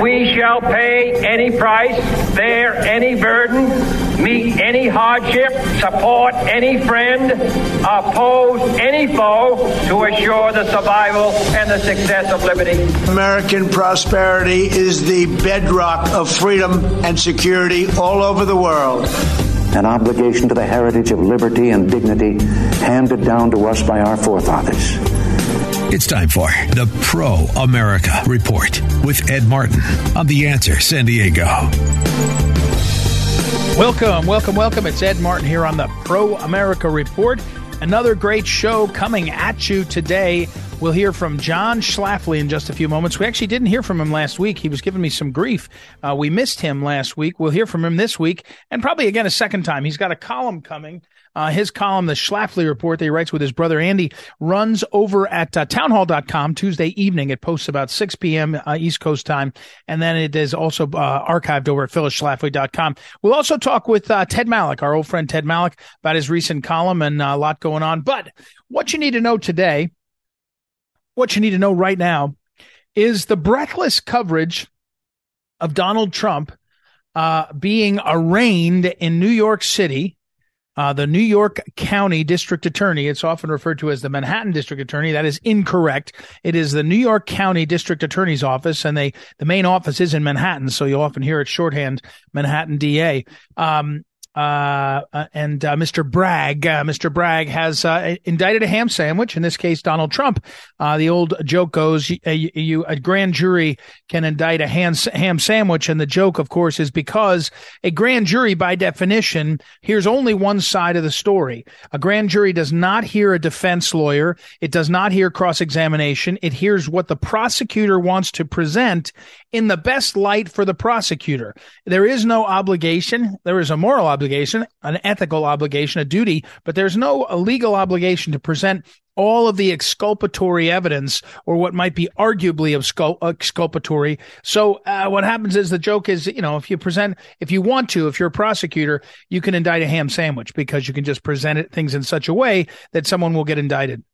We shall pay any price, bear any burden, meet any hardship, support any friend, oppose any foe to assure the survival and the success of liberty. American prosperity is the bedrock of freedom and security all over the world. An obligation to the heritage of liberty and dignity handed down to us by our forefathers. It's time for the Pro America Report with Ed Martin on The Answer San Diego. Welcome, welcome, welcome. It's Ed Martin here on the Pro America Report. Another great show coming at you today. We'll hear from John Schlafly in just a few moments. We actually didn't hear from him last week. He was giving me some grief. Uh, we missed him last week. We'll hear from him this week and probably again a second time. He's got a column coming uh, his column, the Schlafly Report, that he writes with his brother Andy, runs over at uh, townhall.com Tuesday evening. It posts about 6 p.m. Uh, East Coast time. And then it is also uh, archived over at phyllisschlafly.com. We'll also talk with uh, Ted Malloch, our old friend Ted Malloch, about his recent column and uh, a lot going on. But what you need to know today, what you need to know right now, is the breathless coverage of Donald Trump uh, being arraigned in New York City uh, the New York County District Attorney. It's often referred to as the Manhattan District Attorney. That is incorrect. It is the New York County District Attorney's office, and they the main office is in Manhattan, so you'll often hear it shorthand Manhattan DA. Um, uh, uh, and uh, Mr. Bragg, uh, Mr. Bragg has uh, indicted a ham sandwich. In this case, Donald Trump. Uh, the old joke goes: you, you, a grand jury can indict a ham, ham sandwich, and the joke, of course, is because a grand jury, by definition, hears only one side of the story. A grand jury does not hear a defense lawyer. It does not hear cross examination. It hears what the prosecutor wants to present in the best light for the prosecutor. There is no obligation. There is a moral obligation an ethical obligation, a duty, but there's no legal obligation to present all of the exculpatory evidence or what might be arguably exculpatory. So uh, what happens is the joke is, you know, if you present, if you want to, if you're a prosecutor, you can indict a ham sandwich because you can just present it, things in such a way that someone will get indicted.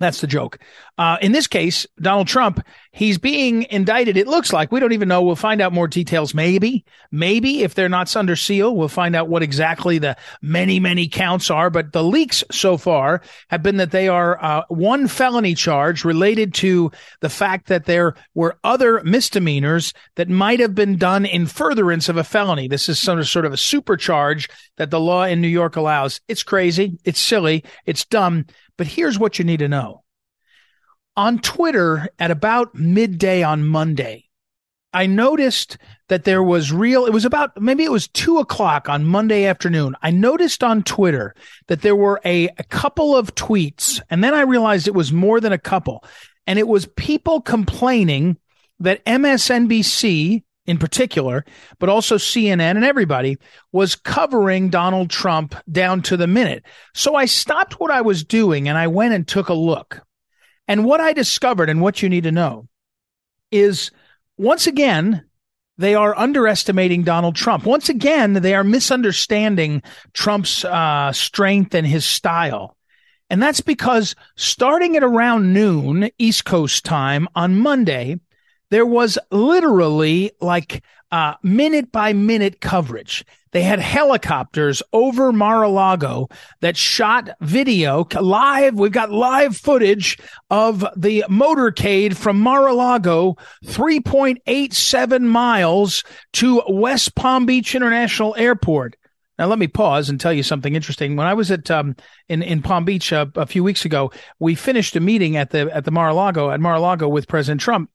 That's the joke. Uh, in this case, Donald Trump, he's being indicted. It looks like we don't even know. We'll find out more details. Maybe, maybe if they're not under seal, we'll find out what exactly the many, many counts are. But the leaks so far have been that they are uh, one felony charge related to the fact that there were other misdemeanors that might have been done in furtherance of a felony. This is some sort of a supercharge that the law in New York allows. It's crazy. It's silly. It's dumb. But here's what you need to know. On Twitter at about midday on Monday, I noticed that there was real, it was about, maybe it was two o'clock on Monday afternoon. I noticed on Twitter that there were a, a couple of tweets, and then I realized it was more than a couple. And it was people complaining that MSNBC in particular, but also CNN and everybody was covering Donald Trump down to the minute. So I stopped what I was doing and I went and took a look. And what I discovered and what you need to know is once again, they are underestimating Donald Trump. Once again, they are misunderstanding Trump's uh, strength and his style. And that's because starting at around noon East Coast time on Monday, there was literally like uh, minute by minute coverage. They had helicopters over Mar-a-Lago that shot video live. We've got live footage of the motorcade from Mar-a-Lago, 3.87 miles to West Palm Beach International Airport. Now, let me pause and tell you something interesting. When I was at um, in in Palm Beach uh, a few weeks ago, we finished a meeting at the at the Mar-a-Lago at Mar-a-Lago with President Trump,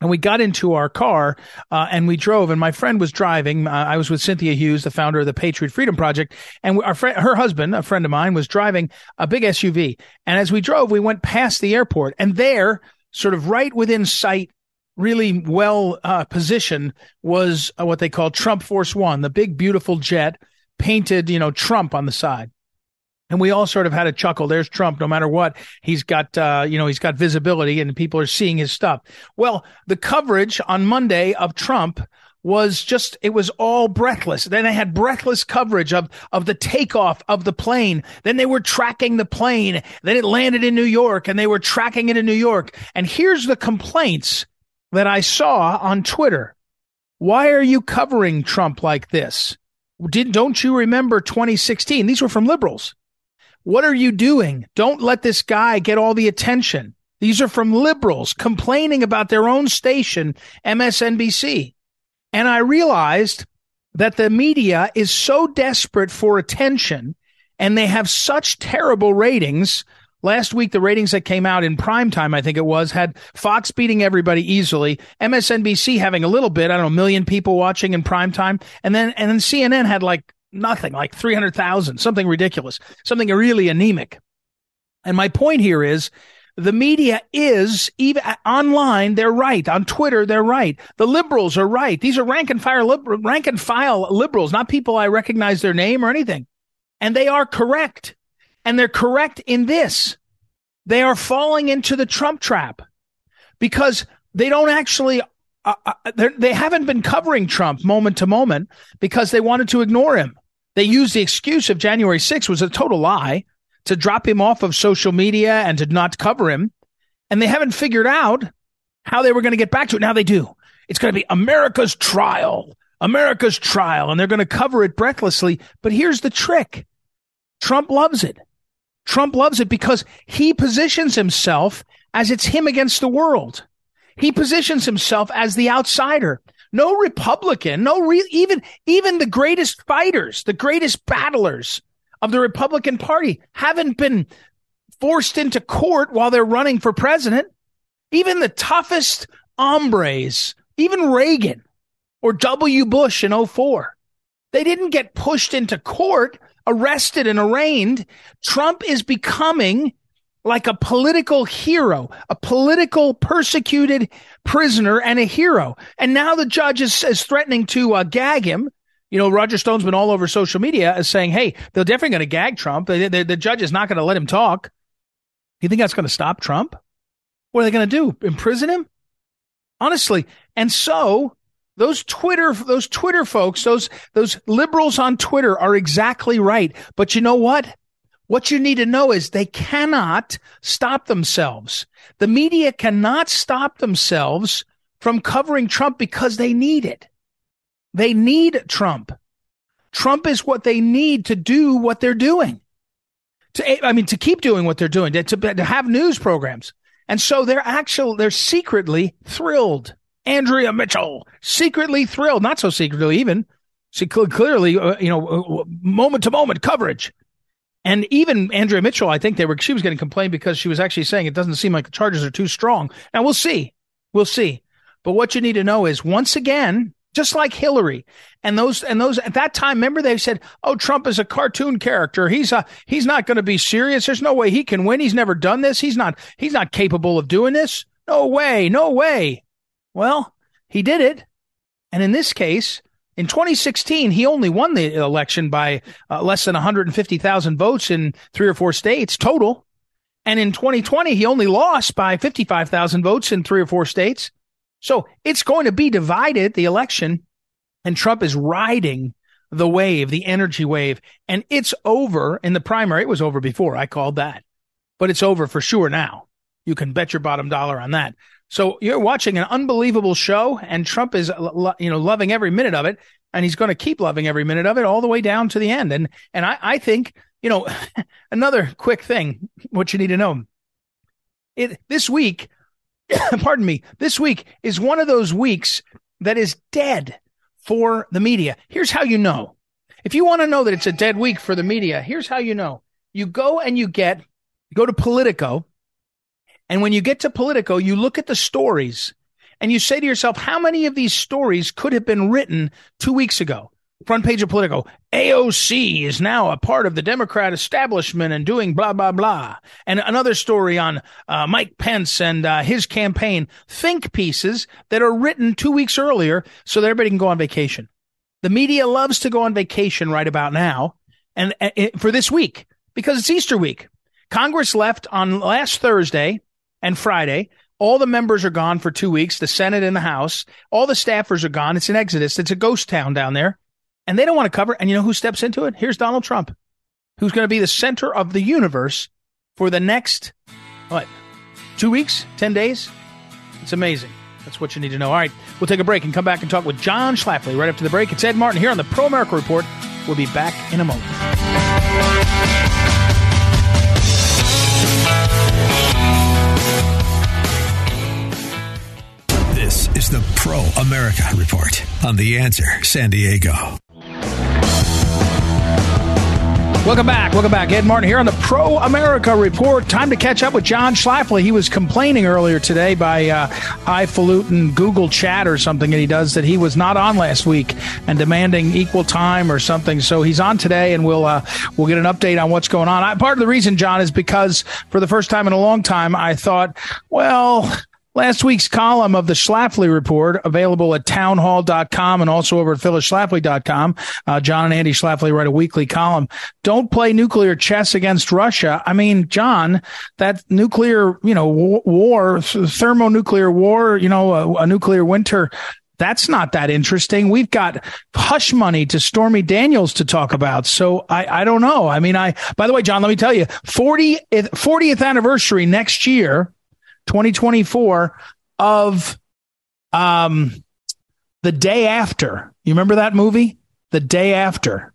and we got into our car uh, and we drove and my friend was driving uh, i was with cynthia hughes the founder of the patriot freedom project and our her husband a friend of mine was driving a big suv and as we drove we went past the airport and there sort of right within sight really well uh, positioned was uh, what they call Trump Force One, the big, beautiful jet painted, you know, Trump on the side. And we all sort of had a chuckle. There's Trump. No matter what, he's got, uh, you know, he's got visibility and people are seeing his stuff. Well, the coverage on Monday of Trump was just, it was all breathless. Then they had breathless coverage of, of the takeoff of the plane. Then they were tracking the plane. Then it landed in New York and they were tracking it in New York. And here's the complaints that I saw on Twitter. Why are you covering Trump like this? Did, don't you remember 2016? These were from liberals. What are you doing? Don't let this guy get all the attention. These are from liberals complaining about their own station, MSNBC. And I realized that the media is so desperate for attention and they have such terrible ratings. Last week, the ratings that came out in prime time, I think it was, had Fox beating everybody easily, MSNBC having a little bit, I don't know, a million people watching in prime time, and then and then CNN had like nothing, like three hundred thousand, something ridiculous, something really anemic. And my point here is the media is even online. They're right on Twitter. They're right. The liberals are right. These are rank and file, rank and file liberals, not people I recognize their name or anything. And they are correct. And they're correct in this. They are falling into the Trump trap because they don't actually, uh, uh, they haven't been covering Trump moment to moment because they wanted to ignore him. They used the excuse of January 6th was a total lie to drop him off of social media and to not cover him. And they haven't figured out how they were going to get back to it. Now they do. It's going to be America's trial, America's trial, and they're going to cover it breathlessly. But here's the trick Trump loves it. Trump loves it because he positions himself as it's him against the world. He positions himself as the outsider. No Republican, no even even the greatest fighters, the greatest battlers of the Republican Party haven't been forced into court while they're running for president. Even the toughest hombres, even Reagan or W. Bush in 04, they didn't get pushed into court, arrested and arraigned. Trump is becoming like a political hero, a political persecuted prisoner and a hero. And now the judge is, is threatening to uh, gag him you know, Roger Stone's been all over social media as saying, hey, they're definitely going to gag Trump. The, the, the judge is not going to let him talk. You think that's going to stop Trump? What are they going to do? Imprison him? Honestly. And so those Twitter, those Twitter folks, those, those liberals on Twitter are exactly right. But you know what? What you need to know is they cannot stop themselves. The media cannot stop themselves from covering Trump because they need it. They need Trump. Trump is what they need to do what they're doing. To, I mean, to keep doing what they're doing, to, to have news programs. And so they're actually, they're secretly thrilled. Andrea Mitchell, secretly thrilled, not so secretly even. She clearly, uh, you know, moment to moment coverage. And even Andrea Mitchell, I think they were, she was getting complained because she was actually saying it doesn't seem like the charges are too strong. Now we'll see. We'll see. But what you need to know is once again, just like Hillary. And those and those at that time, remember they said, "Oh, Trump is a cartoon character. He's a he's not going to be serious. There's no way he can win. He's never done this. He's not he's not capable of doing this. No way, no way." Well, he did it. And in this case, in 2016, he only won the election by uh, less than 150,000 votes in three or four states total. And in 2020, he only lost by 55,000 votes in three or four states. So it's going to be divided, the election, and Trump is riding the wave, the energy wave, and it's over in the primary. It was over before. I called that, but it's over for sure now. You can bet your bottom dollar on that. So you're watching an unbelievable show and Trump is, you know, loving every minute of it. And he's going to keep loving every minute of it all the way down to the end. And, and I, I think, you know, another quick thing, what you need to know. It, this week, pardon me, this week is one of those weeks that is dead for the media. Here's how you know. If you want to know that it's a dead week for the media, here's how you know. You go and you get, you go to Politico. And when you get to Politico, you look at the stories and you say to yourself, how many of these stories could have been written two weeks ago? front page of Politico. AOC is now a part of the Democrat establishment and doing blah, blah, blah. And another story on uh, Mike Pence and uh, his campaign. Think pieces that are written two weeks earlier so that everybody can go on vacation. The media loves to go on vacation right about now and uh, for this week because it's Easter week. Congress left on last Thursday and Friday. All the members are gone for two weeks, the Senate and the House. All the staffers are gone. It's an exodus. It's a ghost town down there and they don't want to cover. It. And you know who steps into it? Here's Donald Trump, who's going to be the center of the universe for the next what two weeks, ten days. It's amazing. That's what you need to know. All right, we'll take a break and come back and talk with John Schlafly right after the break. It's Ed Martin here on the Pro America Report. We'll be back in a moment. The Pro America Report on The Answer San Diego. Welcome back. Welcome back. Ed Martin here on the Pro America Report. Time to catch up with John Schlafly. He was complaining earlier today by uh, highfalutin Google chat or something that he does that he was not on last week and demanding equal time or something. So he's on today and we'll, uh, we'll get an update on what's going on. I, part of the reason, John, is because for the first time in a long time, I thought, well, Last week's column of the Schlafly Report, available at townhall.com and also over at phyllisschlafly.com. Uh, John and Andy Schlafly write a weekly column. Don't play nuclear chess against Russia. I mean, John, that nuclear, you know, war, thermonuclear war, you know, a, a nuclear winter, that's not that interesting. We've got hush money to Stormy Daniels to talk about. So I, I don't know. I mean, I, by the way, John, let me tell you, 40th, 40th anniversary next year 2024 of um the day after. You remember that movie? The day after.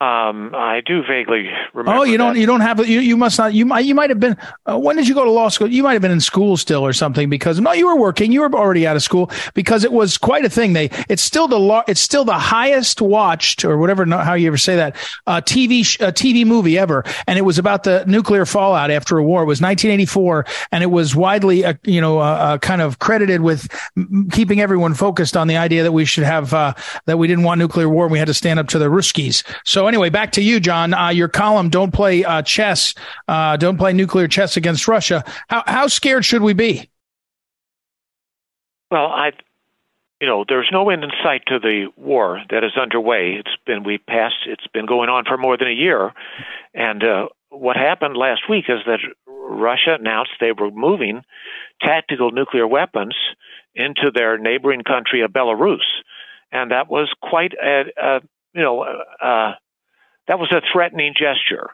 Um, I do vaguely remember. Oh, you don't. that. You don't have. You you must not. You might. You might have been. Uh, when did you go to law school? You might have been in school still or something because no, you were working. You were already out of school because it was quite a thing. They. It's still the law. It's still the highest watched or whatever. How you ever say that? Uh, TV uh, TV movie ever, and it was about the nuclear fallout after a war. It was 1984, and it was widely uh, you know uh, uh, kind of credited with m- keeping everyone focused on the idea that we should have uh, that we didn't want nuclear war and we had to stand up to the Ruskies. So anyway, back to you, John. Uh, your column, don't play uh, chess, uh, don't play nuclear chess against Russia. How, how scared should we be? Well, I, you know, there's no end in sight to the war that is underway. It's been we passed. It's been going on for more than a year, and uh, what happened last week is that Russia announced they were moving tactical nuclear weapons into their neighboring country of Belarus, and that was quite a, a you know uh, that was a threatening gesture.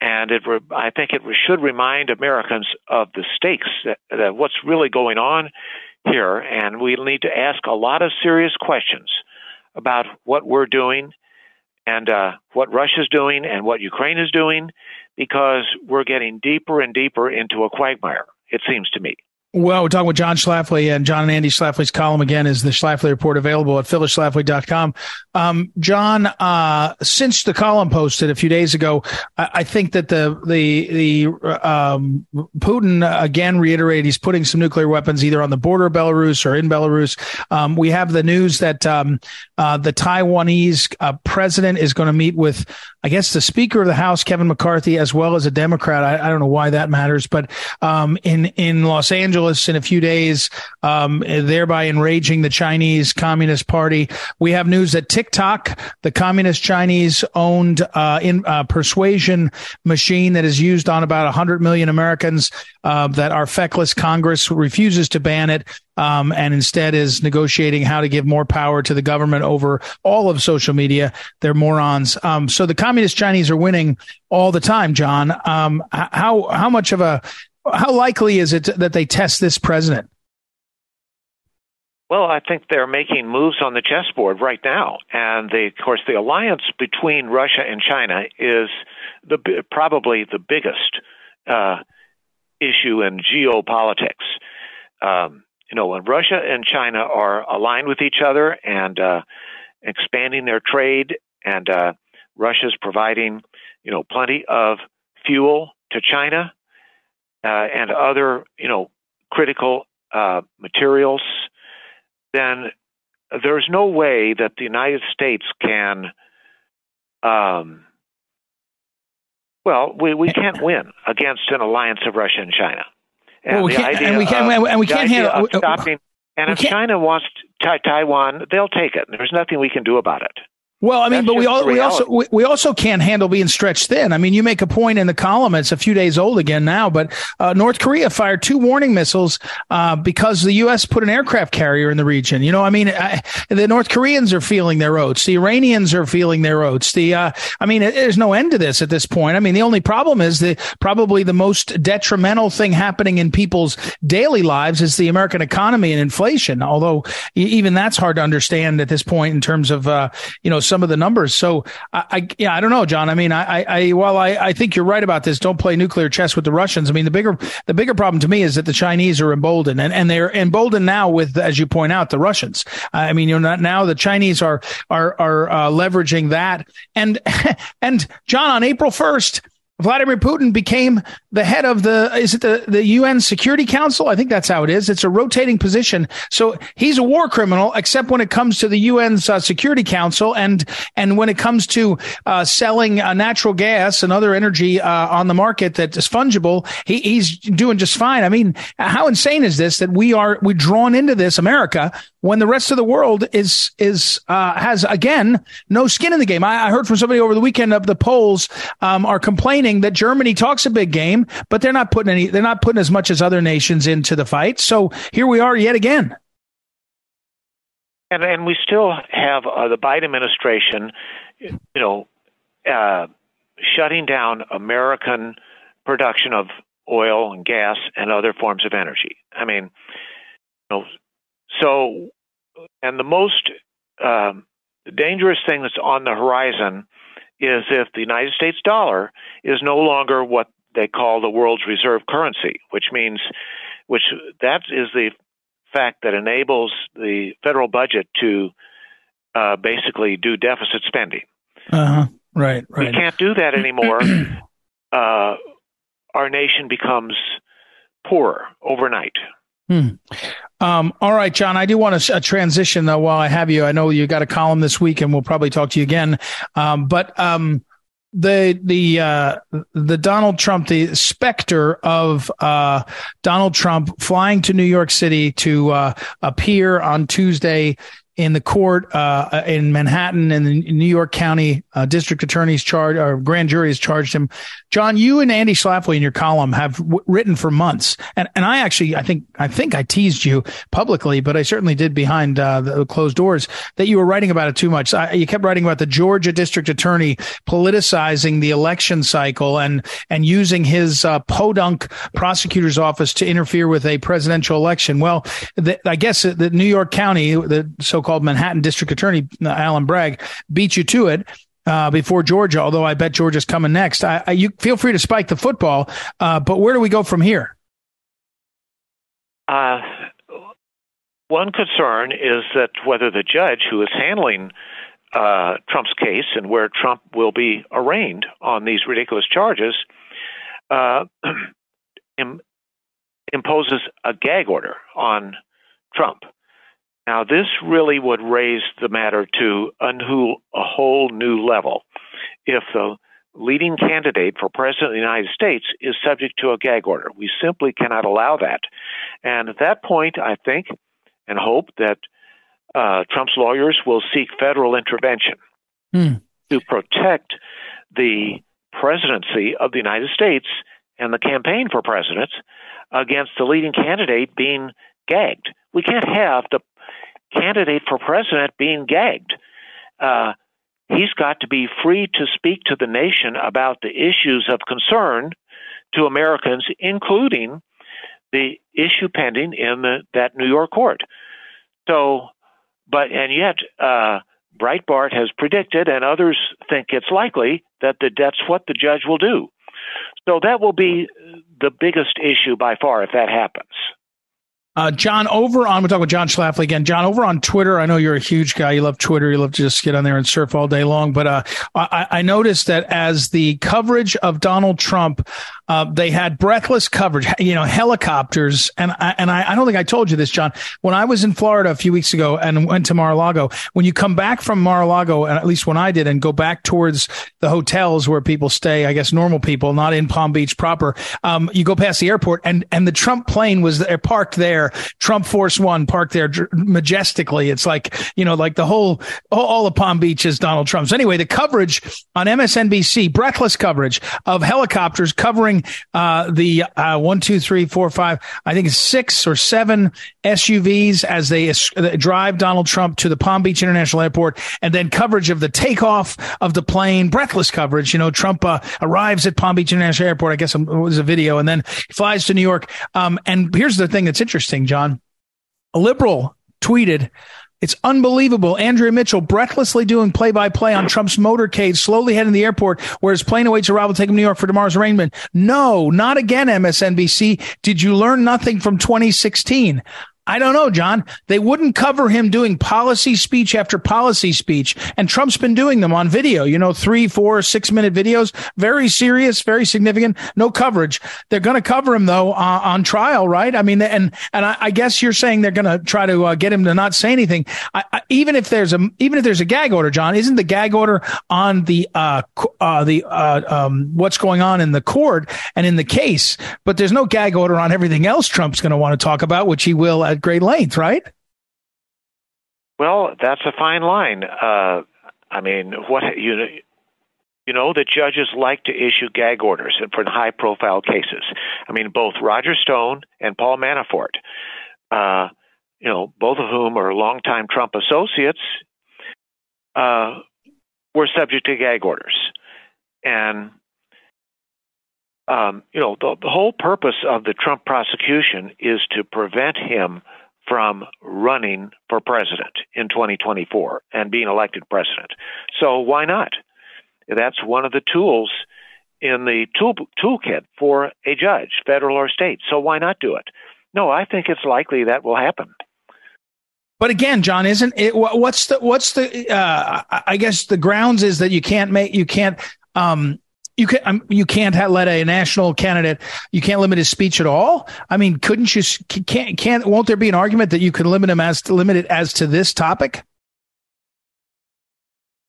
And it, I think it should remind Americans of the stakes that, that what's really going on here, and we need to ask a lot of serious questions about what we're doing and uh, what Russia's doing and what Ukraine is doing, because we're getting deeper and deeper into a quagmire. It seems to me. Well, we're talking with John Schlafly, and John and Andy Schlafly's column again is the Schlafly Report available at phyllisschlafly.com. Um, John, uh, since the column posted a few days ago, I, I think that the the the um, Putin again reiterated he's putting some nuclear weapons either on the border of Belarus or in Belarus. Um, we have the news that um, uh, the Taiwanese uh, president is going to meet with, I guess, the Speaker of the House, Kevin McCarthy, as well as a Democrat. I, I don't know why that matters, but um, in in Los Angeles in a few days, um, thereby enraging the Chinese Communist Party. We have news that TikTok, the Communist Chinese owned uh, in uh, persuasion machine that is used on about 100 million Americans, uh, that our feckless Congress refuses to ban it. Um, and instead is negotiating how to give more power to the government over all of social media. They're morons. Um, so the communist Chinese are winning all the time, John. Um, how how much of a how likely is it that they test this president? Well, I think they're making moves on the chessboard right now, and of course, the alliance between Russia and China is the probably the biggest uh, issue in geopolitics. Um, you know, when Russia and China are aligned with each other and uh, expanding their trade, and uh, Russia's providing, you know, plenty of fuel to China, and other, you know, critical uh, materials, then there's no way that the United States can. Um, well, we, we can't win against an alliance of Russia and China. And well, we can't, and we can't, of, and we can't handle stopping. And if China wants Taiwan, they'll take it. There's nothing we can do about it. Well, I mean, That's but we, all, we also we, we also can't handle being stretched thin. I mean, you make a point in the column. It's a few days old again now, but uh, North Korea fired two warning missiles uh, because the U.S. put an aircraft carrier in the region. You know, I mean, I, the North Koreans are feeling their oats. The Iranians are feeling their oats. The uh, I mean, it- there's no end to this at this point. I mean, the only problem is that probably the most detrimental thing happening in people's daily lives is the American economy and inflation. Although even that's hard to understand at this point in terms of uh, you know some of the numbers. So I, I yeah, I don't know, John. I mean, I, I, while I, I think you're right about this, don't play nuclear chess with the Russians. I mean, the bigger the bigger problem to me is that the Chinese are emboldened, and, and they're emboldened now with, as you point out, the Russians. I mean, you know, now the Chinese are are are uh, leveraging that, and and John, on April first. Vladimir Putin became the head of the is it the the UN Security Council? I think that's how it is. It's a rotating position. So he's a war criminal, except when it comes to the UN's uh, Security Council and and when it comes to uh, selling uh, natural gas and other energy uh, on the market that is fungible, he, he's doing just fine. I mean, how insane is this that we are we drawn into this America when the rest of the world is is uh, has again no skin in the game. I, I heard from somebody over the weekend of the polls um, are complaining that Germany talks a big game, but they're not putting any they're not putting as much as other nations into the fight. So here we are yet again. And and we still have uh, the Biden administration, you know, uh, shutting down American production of oil and gas and other forms of energy. I mean, you know, so and the most um, dangerous thing that's on the horizon is if the United States dollar is no longer what they call the world's reserve currency, which means, which that is the fact that enables the federal budget to uh, basically do deficit spending. Uh huh. Right. We can't do that anymore. uh, our nation becomes poorer overnight. Hmm. Um, all right, John. I do want to uh, transition though. While I have you, I know you got a column this week, and we'll probably talk to you again. Um, but um, the the uh, the Donald Trump, the specter of uh, Donald Trump flying to New York City to uh, appear on Tuesday in the court uh, in Manhattan, and the New York County uh, District Attorney's charge or grand jury has charged him. John, you and Andy Schlafly in your column have w- written for months, and and I actually I think I think I teased you publicly, but I certainly did behind uh, the closed doors that you were writing about it too much. I, you kept writing about the Georgia District Attorney politicizing the election cycle and and using his uh, podunk prosecutor's office to interfere with a presidential election. Well, the, I guess the New York County, the so-called Manhattan District Attorney uh, Alan Bragg, beat you to it uh, before Georgia. Although I bet Georgia's coming next. I, I, you feel free to spike the football, uh, but where do we go from here? Uh, one concern is that whether the judge who is handling uh, Trump's case and where Trump will be arraigned on these ridiculous charges uh, im- imposes a gag order on Trump. Now, this really would raise the matter to a, whole new level. If the leading candidate for president of the United States is subject to a gag order, we simply cannot allow that. And at that point, I think and hope that uh, Trump's lawyers will seek federal intervention Hmm. to protect the presidency of the United States and the campaign for president against the leading candidate being gagged. We can't have the candidate for president being gagged. Uh, he's got to be free to speak to the nation about the issues of concern to Americans, including the issue pending in the, that New York court. So, but and yet, uh, Breitbart has predicted, and others think it's likely that the, that's what the judge will do. So that will be the biggest issue by far if that happens. Uh, John, over on, we're talking with John Schlafly again. John, over on Twitter, I know you're a huge guy. You love Twitter. You love to just get on there and surf all day long. But uh, I, I noticed that as the coverage of Donald Trump uh, they had breathless coverage, you know, helicopters. And I, and I, I don't think I told you this, John. When I was in Florida a few weeks ago and went to Mar-a-Lago, when you come back from Mar-a-Lago, and at least when I did, and go back towards the hotels where people stay, I guess normal people, not in Palm Beach proper, um, you go past the airport and, and the Trump plane was there, parked there. Trump Force One parked there majestically. It's like, you know, like the whole, all of Palm Beach is Donald Trump's. Anyway, the coverage on MSNBC, breathless coverage of helicopters covering uh, the uh, one, two, three, four, five, I think six or seven SUVs as they uh, drive Donald Trump to the Palm Beach International Airport, and then coverage of the takeoff of the plane, breathless coverage. You know, Trump uh, arrives at Palm Beach International Airport. I guess it was a video, and then flies to New York. Um, and here's the thing that's interesting, John. A liberal tweeted it's unbelievable. Andrea Mitchell breathlessly doing play by play on Trump's motorcade, slowly heading to the airport where his plane awaits arrival take him to New York for tomorrow's arraignment. No, not again, MSNBC. Did you learn nothing from 2016? I don't know, John. They wouldn't cover him doing policy speech after policy speech. And Trump's been doing them on video, you know, three, four, six minute videos. Very serious, very significant. No coverage. They're going to cover him though uh, on trial, right? I mean, and, and I, I guess you're saying they're going to try to uh, get him to not say anything. I, I, even if there's a, even if there's a gag order, John, isn't the gag order on the, uh, uh the, uh, um, what's going on in the court and in the case, but there's no gag order on everything else Trump's going to want to talk about, which he will at great length, right? Well, that's a fine line. Uh, I mean, what you know, you know the judges like to issue gag orders for high-profile cases. I mean, both Roger Stone and Paul Manafort, uh, you know, both of whom are longtime Trump associates, uh, were subject to gag orders, and um, you know, the, the whole purpose of the Trump prosecution is to prevent him from running for president in 2024 and being elected president. So why not? That's one of the tools in the tool, toolkit for a judge, federal or state. So why not do it? No, I think it's likely that will happen. But again, John, isn't it? What's the what's the? Uh, I guess the grounds is that you can't make you can't um, you can um, you can't have, let a national candidate you can't limit his speech at all. I mean, couldn't you can't can't won't there be an argument that you could limit him as to limit it as to this topic?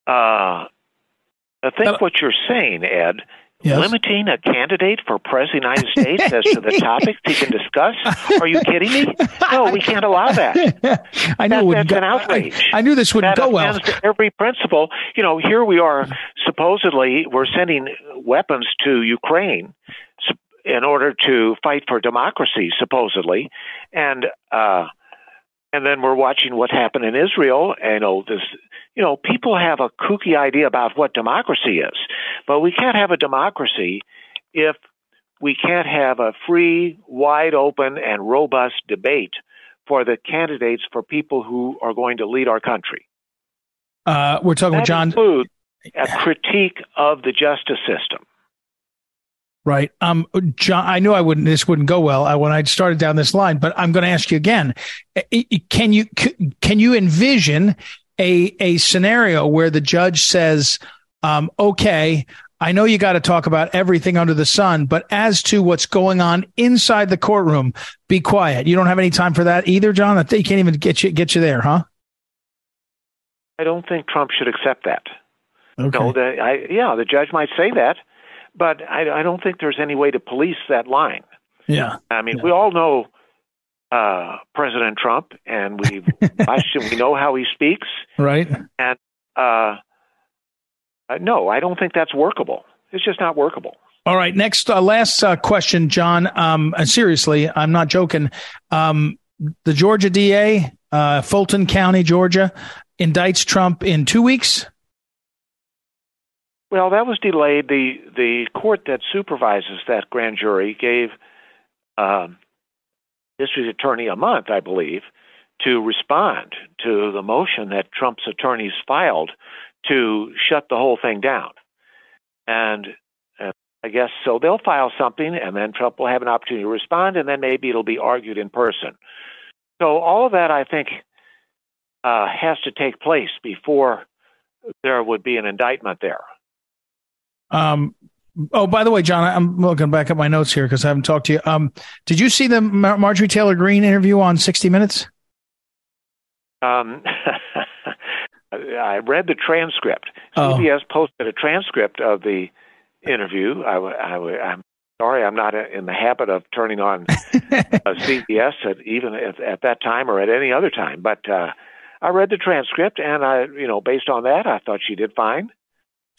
Uh, I think uh, what you're saying, Ed, Yes. Limiting a candidate for president of the United States as to the topics he can discuss? Are you kidding me? No, we can't allow that. I know that, that's go, an outrage. I, I, knew this wouldn't that go well. every principle. You know, here we are. Supposedly, we're sending weapons to Ukraine in order to fight for democracy, supposedly, and uh, and then we're watching what happened in Israel. And you know, this you know, people have a kooky idea about what democracy is, but we can't have a democracy if we can't have a free, wide open, and robust debate for the candidates for people who are going to lead our country. Uh, we're talking that with John. Includes a critique of the justice system. Right. Um, John, I knew I wouldn't, this wouldn't go well uh, when I started down this line, but I'm going to ask you again. Can you, can you envision a a scenario where the judge says, um, "Okay, I know you got to talk about everything under the sun, but as to what's going on inside the courtroom, be quiet." You don't have any time for that either, John. They can't even get you get you there, huh? I don't think Trump should accept that. Okay. No, the, I, yeah, the judge might say that, but I, I don't think there's any way to police that line. Yeah. I mean, yeah. we all know uh, President Trump, and we watched him. We know how he speaks, right? And uh, uh, no, I don't think that's workable. It's just not workable. All right, next, uh, last uh, question, John. Um, seriously, I'm not joking. Um, the Georgia DA, uh, Fulton County, Georgia, indicts Trump in two weeks. Well, that was delayed. The the court that supervises that grand jury gave um, district attorney a month, I believe, to respond to the motion that Trump's attorneys filed to shut the whole thing down. And uh, I guess so they'll file something, and then Trump will have an opportunity to respond, and then maybe it'll be argued in person. So all of that, I think, uh, has to take place before there would be an indictment there. Um, Oh, by the way, John, I'm looking back at my notes here because I haven't talked to you. Um, did you see the Mar- Marjorie Taylor Greene interview on 60 Minutes? Um, I read the transcript. Oh. CBS posted a transcript of the interview. I, I, I'm sorry, I'm not in the habit of turning on uh, CBS at even at, at that time or at any other time, but uh, I read the transcript, and I, you know, based on that, I thought she did fine.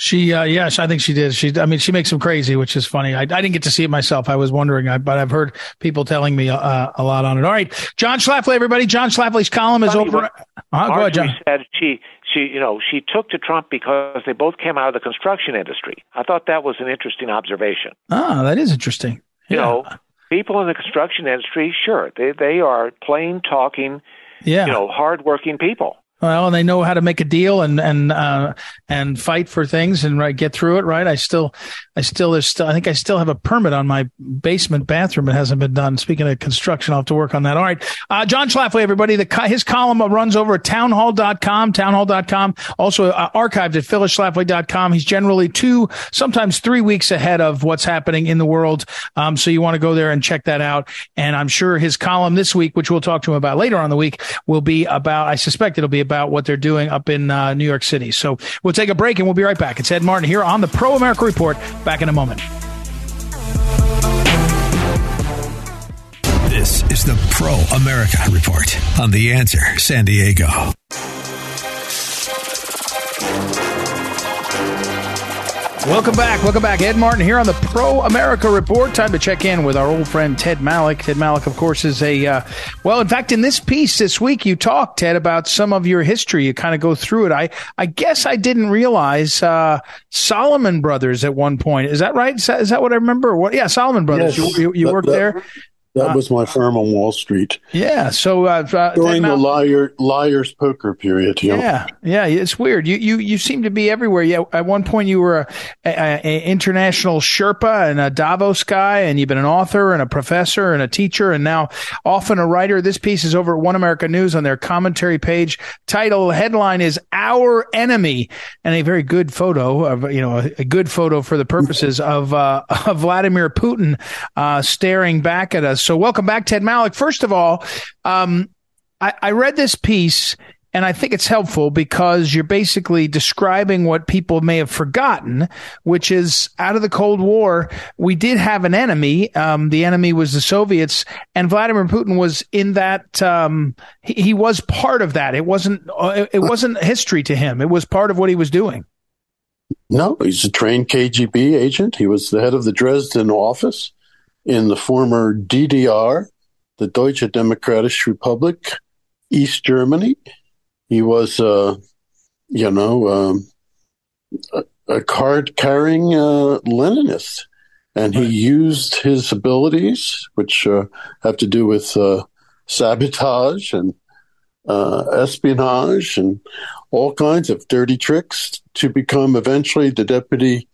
She, uh, yes, I think she did. She, I mean, she makes them crazy, which is funny. I, I didn't get to see it myself. I was wondering, I, but I've heard people telling me uh, a lot on it. All right, John Schlafly, everybody. John Schlafly's column is Funny, over. Uh, go ahead, John. Said she, she, you know, she took to Trump because they both came out of the construction industry. I thought that was an interesting observation. Ah, that is interesting. You Yeah. know, people in the construction industry, sure, they they are plain talking, Yeah. you know, hardworking people. Well, and they know how to make a deal and and uh, and fight for things and right get through it. Right. I still, I still, there's still, I think I still have a permit on my basement bathroom. It hasn't been done. Speaking of construction, I'll have to work on that. All right, uh, John Schlafly, everybody. The his column runs over at townhall.com, townhall.com. Also uh, archived at phyllisschlafly.com. He's generally two, sometimes three weeks ahead of what's happening in the world. Um, so you want to go there and check that out. And I'm sure his column this week, which we'll talk to him about later on the week, will be about. I suspect it'll be about what they're doing up in uh, New York City. So we'll take a break and we'll be right back. It's Ed Martin here on the Pro America Report. Back in a moment. This is the Pro America Report on The Answer San Diego. Welcome back. Welcome back. Ed Martin here on the Pro America Report. Time to check in with our old friend Ted Malloch. Ted Malloch, of course, is a, uh, well, in fact, in this piece this week, you talk, Ted, about some of your history. You kind of go through it. I, I guess I didn't realize, uh, Salomon Brothers at one point. Is that right? Is that, is that what I remember? What? Yeah, Salomon Brothers. Yes. You, you, you worked there? That was my firm on Wall Street Yeah. So, uh, uh, during the liar liar's poker period. You know? Yeah, yeah, it's weird. You you you seem to be everywhere. Yeah, at one point you were a, a, a international Sherpa and a Davos guy, and you've been an author and a professor and a teacher, and now often a writer. This piece is over at One America News on their commentary page. Title headline is "Our Enemy," and a very good photo of you know a, a good photo for the purposes of uh, of Vladimir Putin uh, staring back at us. So welcome back, Ted Malloch. First of all. Um, I, I read this piece and I think it's helpful because you're basically describing what people may have forgotten, which is out of the Cold War, we did have an enemy. Um, the enemy was the Soviets, and Vladimir Putin was in that. Um, he, he was part of that. It wasn't. Uh, it wasn't history to him. It was part of what he was doing. No, he's a trained KGB agent. He was the head of the Dresden office in the former DDR, the Deutsche Demokratische Republik, East Germany. He was, uh, you know, um, a, a card carrying uh, Leninist. And he used his abilities, which uh, have to do with uh, sabotage and uh, espionage and all kinds of dirty tricks to become eventually the deputy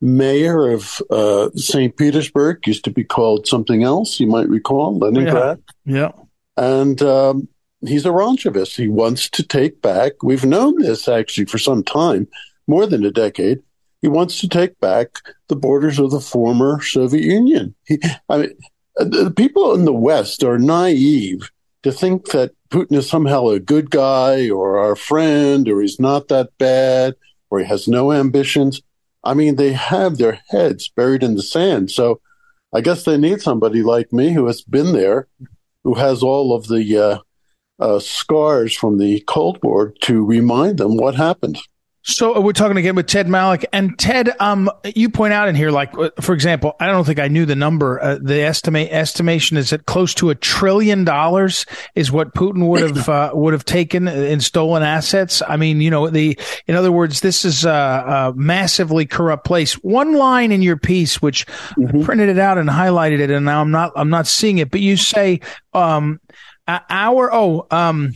mayor of uh, St. Petersburg. Used to be called something else, you might recall, Leningrad. Yeah. And um, he's a Revanchist. He wants to take back, we've known this actually for some time, more than a decade. He wants to take back the borders of the former Soviet Union. He, I mean, uh, the people in the West are naive to think that Putin is somehow a good guy or our friend or he's not that bad or he has no ambitions. I mean, they have their heads buried in the sand. So I guess they need somebody like me who has been there, who has all of the uh, uh, scars from the Cold War to remind them what happened. So uh, we're talking again with Ted Malloch and Ted. Um, you point out in here, like uh, for example, I don't think I knew the number. Uh, the estimate estimation is that close to a trillion dollars is what Putin would have uh, would have taken in stolen assets. I mean, you know, the in other words, this is a, a massively corrupt place. One line in your piece, which I printed it out and highlighted it, and now I'm not I'm not seeing it, but you say, um, uh, our oh um.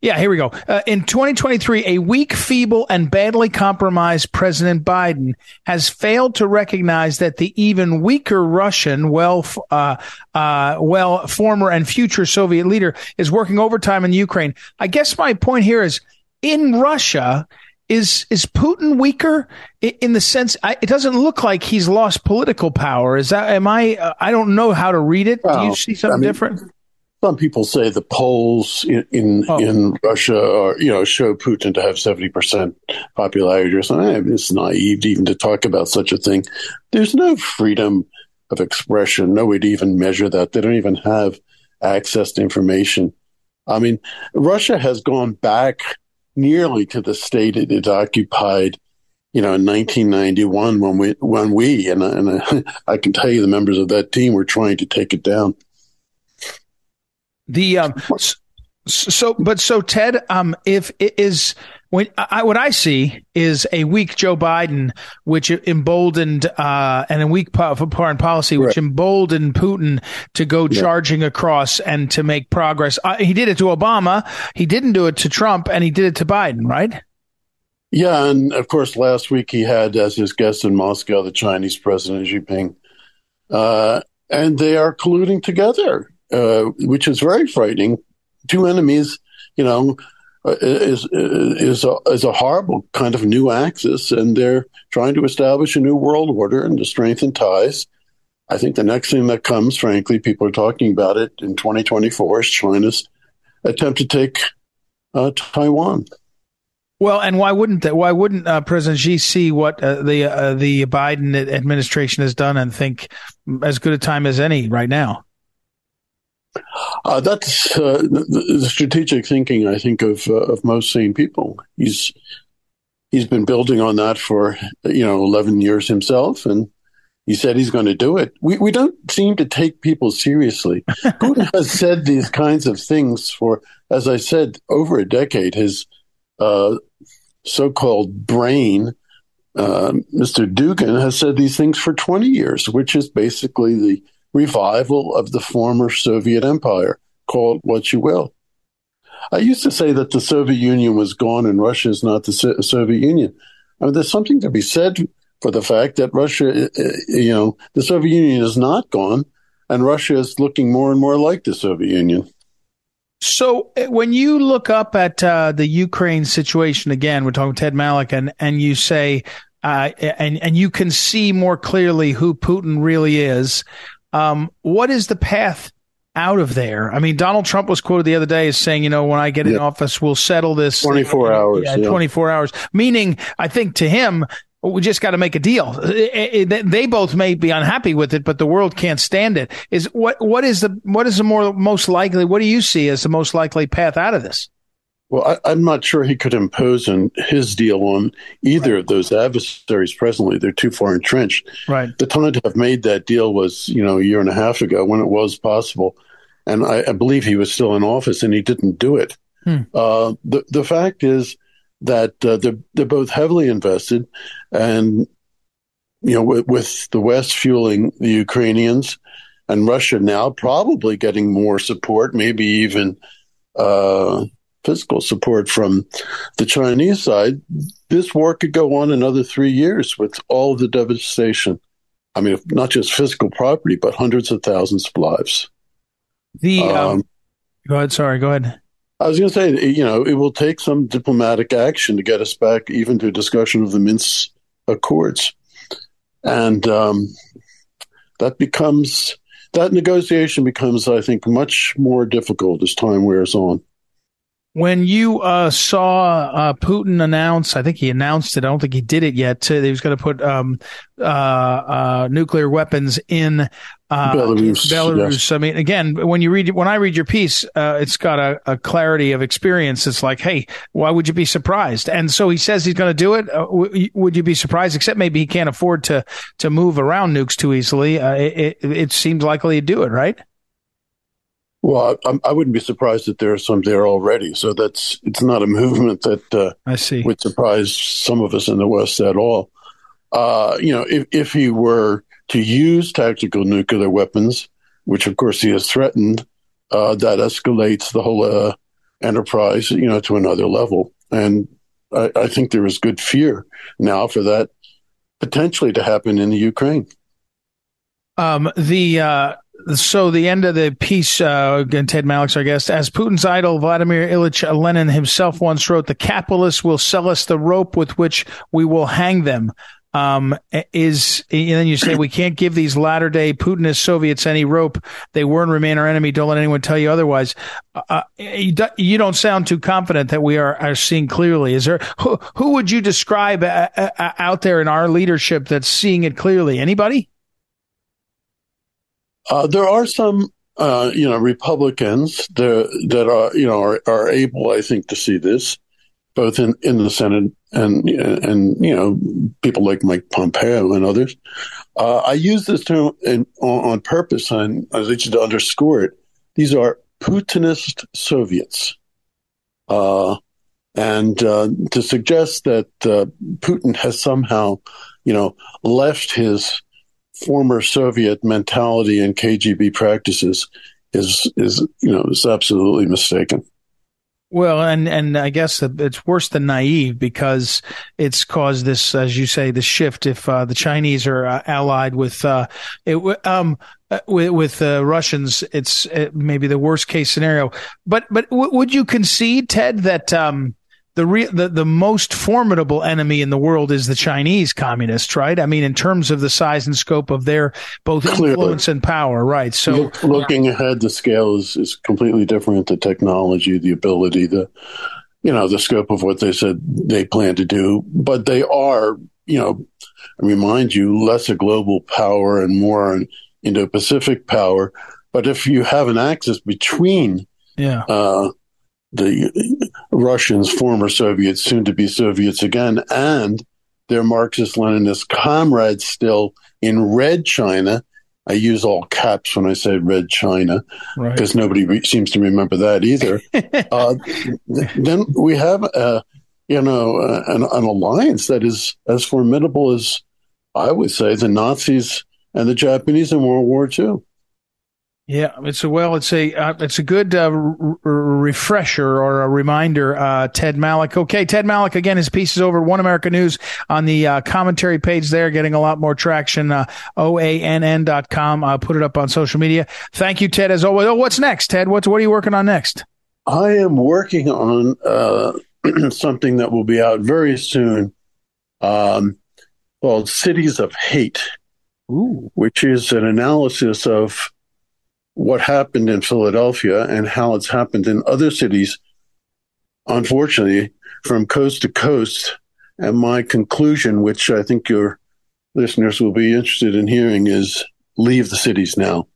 Yeah, here we go. Uh, in 2023, a weak, feeble, and badly compromised President Biden has failed to recognize that the even weaker Russian, well, uh, uh, well, former and future Soviet leader is working overtime in Ukraine. I guess my point here is in Russia, is is Putin weaker in the sense I, it doesn't look like he's lost political power? Is that am I? Uh, I don't know how to read it. Do you see something I mean, different? Some people say the polls in in, oh. in, Russia are you know show Putin to have seventy percent popularity or something. Eh, it's naive even to talk about such a thing. There's no freedom of expression. No way to even measure that. They don't even have access to information. I mean, Russia has gone back nearly to the state it occupied, you know, in 1991 when we, when we, and, and I can tell you the members of that team were trying to take it down. The, um, so, but so Ted, um, if is when I, what I see is a weak Joe Biden, which emboldened, uh, and a weak foreign policy, which right. emboldened Putin to go yeah. charging across and to make progress. Uh, he did it to Obama. He didn't do it to Trump and he did it to Biden, right? Yeah. And of course, last week he had as his guest in Moscow, the Chinese president Xi Jinping. Uh, and they are colluding together, uh, which is very frightening. Two enemies, you know, uh, is is a, is a horrible kind of new axis, and they're trying to establish a new world order and to strengthen ties. I think the next thing that comes, frankly, people are talking about it in 2024, is China's attempt to take uh, Taiwan. Well, and why wouldn't that? Why wouldn't uh, President Xi see what uh, the uh, the Biden administration has done and think as good a time as any right now? Uh, that's uh, the, the, strategic thinking, I think, of uh, of most sane people. He's he's been building on that for you know eleven years himself, and he said he's going to do it. We we don't seem to take people seriously. Putin has said these kinds of things for, as I said, over a decade. His uh, so-called brain. Uh, Mr. Dugin has said these things for 20 years, which is basically the revival of the former Soviet Empire. Call it what you will. I used to say that the Soviet Union was gone and Russia is not the Soviet Union. I mean, there's something to be said for the fact that Russia, uh, uh, you know, the Soviet Union is not gone and Russia is looking more and more like the Soviet Union. So uh, when you look up at uh, the Ukraine situation again, we're talking Ted Malloch, and and you say, uh, and and you can see more clearly who Putin really is. Um, what is the path out of there? I mean, Donald Trump was quoted the other day as saying, you know, when I get in office, we'll settle this 24 hours. Yeah, yeah, 24 hours. Meaning, I think to him, we just got to make a deal. They both may be unhappy with it, but the world can't stand it. Is what what is the what is the more most likely? What do you see as the most likely path out of this? Well, I, am not sure he could impose on his deal on either right. of those adversaries presently. They're too far entrenched. Right. The time to have made that deal was, you know, a year and a half ago when it was possible. And I, I believe he was still in office and he didn't do it. Hmm. Uh, the, the fact is that uh, they're, they're both heavily invested and, you know, with, with the West fueling the Ukrainians and Russia now probably getting more support, maybe even, uh, physical support from the Chinese side, this war could go on another three years with all the devastation. I mean, not just physical property, but hundreds of thousands of lives. The um, um, go ahead. Sorry, go ahead. I was going to say, you know, it will take some diplomatic action to get us back even to a discussion of the Minsk Accords, and um, that becomes that negotiation becomes, I think, much more difficult as time wears on. When you uh, saw uh, Putin announce, I think he announced it. I don't think he did it yet. He was going to put um, uh, uh, nuclear weapons in uh, Belarus. Belarus. Yes. I mean, again, when you read when I read your piece, uh, it's got a, a, clarity of experience. It's like, hey, why would you be surprised? And so he says he's going to do it. W- would you be surprised? Except maybe he can't afford to to move around nukes too easily. it, it, it seems likely to do it, right? Well, I, I, wouldn't be surprised that there are some there already. So that's it's not a movement that uh, I see would surprise some of us in the West at all. Uh, you know, if if he were to use tactical nuclear weapons, which of course he has threatened, uh, that escalates the whole uh, enterprise, you know, to another level. And I, I think there is good fear now for that potentially to happen in the Ukraine. Um, the uh, so the end of the piece, uh, Ted Malloch's our guest. As Putin's idol, Vladimir Ilyich Lenin himself once wrote, the capitalists will sell us the rope with which we will hang them. Um, is, and then you say, we can't give these latter day Putinist Soviets any rope. They were and remain our enemy. Don't let anyone tell you otherwise. Uh, uh you don't sound too confident that we are, are seeing clearly. Is there, who, who would you describe uh, uh, out there in our leadership that's seeing it clearly? Anybody? Uh, there are some, uh, you know, Republicans that, that are, you know, are, are able, I think, to see this, both in, in the Senate and, and, you know, people like Mike Pompeo and others. Uh, I use this term in, on, on, purpose, and I need you to underscore it. These are Putinist Soviets. Uh, and uh, to suggest that Putin has somehow, you know, left his former Soviet mentality and KGB practices is is you know is absolutely mistaken. Well, and and I guess it's worse than naive because it's caused this, as you say, the shift. If uh, the Chinese are uh, allied with uh, it, um, uh, with, with uh, Russians, it's maybe the worst case scenario. But but w- would you concede, Ted, that um, the, re- the the most formidable enemy in the world is the Chinese communists, right? I mean, in terms of the size and scope of their both Clearly. influence and power, right? So, Look, looking ahead, the scale is is completely different. The technology, the ability, the you know, the scope of what they said they plan to do, but they are, you know, I remind you, less a global power and more an Indo-Pacific power. But if you have an axis between yeah. Uh, the Russians, former Soviets, soon to be Soviets again, and their Marxist Leninist comrades still in Red China. I use all caps when I say Red China because right. nobody re- seems to remember that either. uh, then we have, a, you know, an, an alliance that is as formidable as I would say the Nazis and the Japanese in World War II. Yeah, it's a well, it's a uh, it's a good uh, r- refresher or a reminder. Uh, Ted Malloch. Okay, Ted Malloch again. His piece is over One America News on the uh, commentary page. There, getting a lot more traction. Uh, OANN.com. Uh, put it up on social media. Thank you, Ted. As always. Oh, what's next, Ted? What's what are you working on next? I am working on uh, something that will be out very soon, um, called Cities of Hate, Ooh. which is an analysis of what happened in Philadelphia and how it's happened in other cities, unfortunately, from coast to coast. And my conclusion, which I think your listeners will be interested in hearing, is leave the cities now.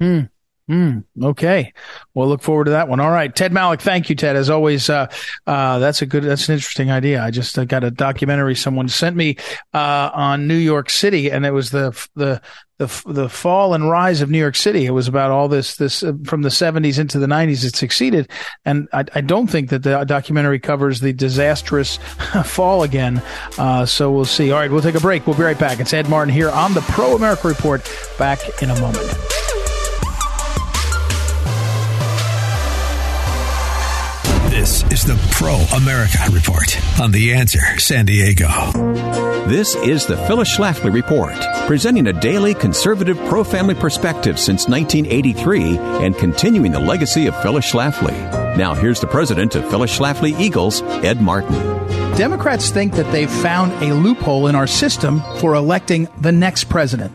Hmm. Mm, okay. Well, look forward to that one. All right. Ted Malloch, thank you, Ted. As always, uh, uh, that's a good, that's an interesting idea. I just uh, got a documentary someone sent me, uh, on New York City and it was the, the, the, the fall and rise of New York City. It was about all this, this uh, from the seventies into the nineties. It succeeded. And I, I, don't think that the documentary covers the disastrous fall again. Uh, so we'll see. All right. We'll take a break. We'll be right back. It's Ed Martin here on the Pro America Report back in a moment. Pro America Report on The Answer San Diego. This is the Phyllis Schlafly Report, presenting a daily conservative pro family perspective since 1983 and continuing the legacy of Phyllis Schlafly. Now, here's the president of Phyllis Schlafly Eagles, Ed Martin. Democrats think that they've found a loophole in our system for electing the next president.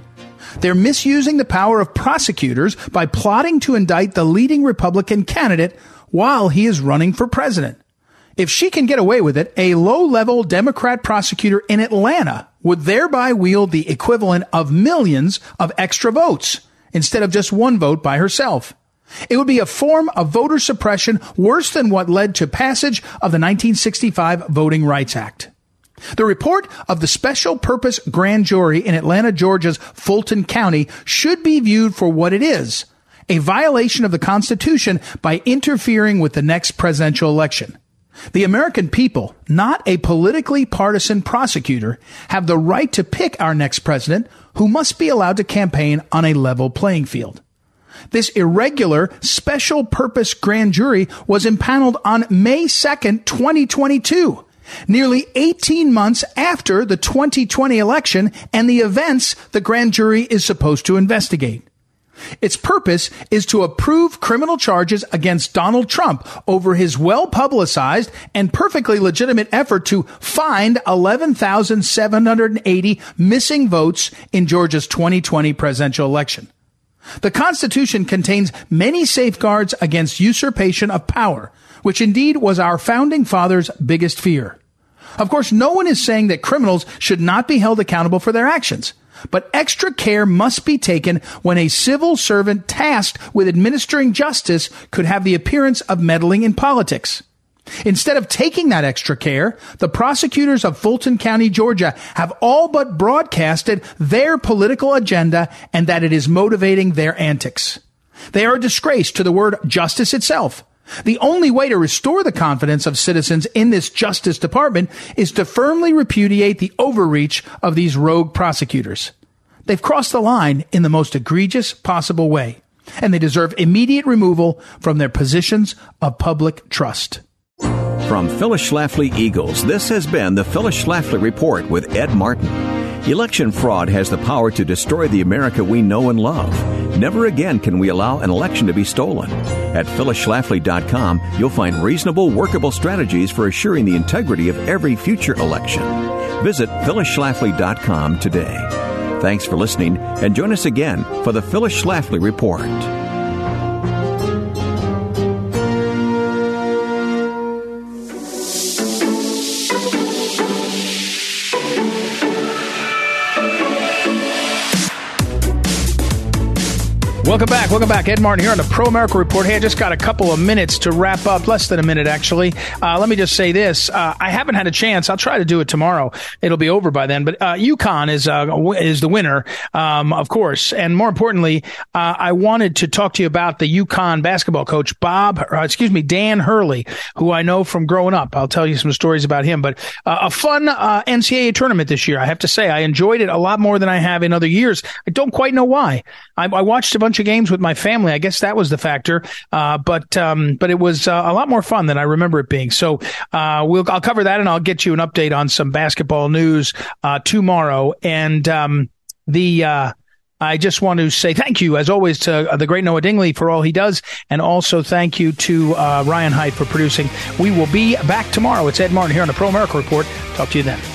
They're misusing the power of prosecutors by plotting to indict the leading Republican candidate while he is running for president. If she can get away with it, a low level Democrat prosecutor in Atlanta would thereby wield the equivalent of millions of extra votes instead of just one vote by herself. It would be a form of voter suppression worse than what led to passage of the 1965 Voting Rights Act. The report of the special purpose grand jury in Atlanta, Georgia's Fulton County should be viewed for what it is a violation of the Constitution by interfering with the next presidential election. The American people, not a politically partisan prosecutor, have the right to pick our next president who must be allowed to campaign on a level playing field. This irregular special purpose grand jury was impaneled on May 2nd, 2022, nearly 18 months after the 2020 election and the events the grand jury is supposed to investigate. Its purpose is to approve criminal charges against Donald Trump over his well publicized and perfectly legitimate effort to find 11,780 missing votes in Georgia's 2020 presidential election. The Constitution contains many safeguards against usurpation of power, which indeed was our founding fathers' biggest fear. Of course, no one is saying that criminals should not be held accountable for their actions. But extra care must be taken when a civil servant tasked with administering justice could have the appearance of meddling in politics. Instead of taking that extra care, the prosecutors of Fulton County, Georgia have all but broadcasted their political agenda and that it is motivating their antics. They are a disgrace to the word justice itself. The only way to restore the confidence of citizens in this Justice Department is to firmly repudiate the overreach of these rogue prosecutors. They've crossed the line in the most egregious possible way, and they deserve immediate removal from their positions of public trust. From Phyllis Schlafly Eagles, this has been the Phyllis Schlafly Report with Ed Martin. Election fraud has the power to destroy the America we know and love. Never again can we allow an election to be stolen. At phyllisschlafly.com, you'll find reasonable, workable strategies for assuring the integrity of every future election. Visit phyllisschlafly.com today. Thanks for listening, and join us again for the Phyllis Schlafly Report. Welcome back. Welcome back. Ed Martin here on the Pro America Report. Hey, I just got a couple of minutes to wrap up, less than a minute actually. Uh, let me just say this. Uh, I haven't had a chance. I'll try to do it tomorrow. It'll be over by then. But uh, UConn is uh, is the winner, um, of course. And more importantly, uh, I wanted to talk to you about the UConn basketball coach, Bob, uh, excuse me, Dan Hurley, who I know from growing up. I'll tell you some stories about him. But a fun NCAA tournament this year. I have to say, I enjoyed it a lot more than I have in other years. I don't quite know why. I, I watched a bunch bunch of games with my family. I guess that was the factor. Uh, but um, but it was uh, a lot more fun than I remember it being. So uh, we'll I'll cover that and I'll get you an update on some basketball news uh, tomorrow. And um, the uh, I just want to say thank you, as always, to uh, the great Noah Dingley for all he does, and also thank you to Ryan Height for producing. We will be back tomorrow. It's Ed Martin here on the Pro America Report. Talk to you then.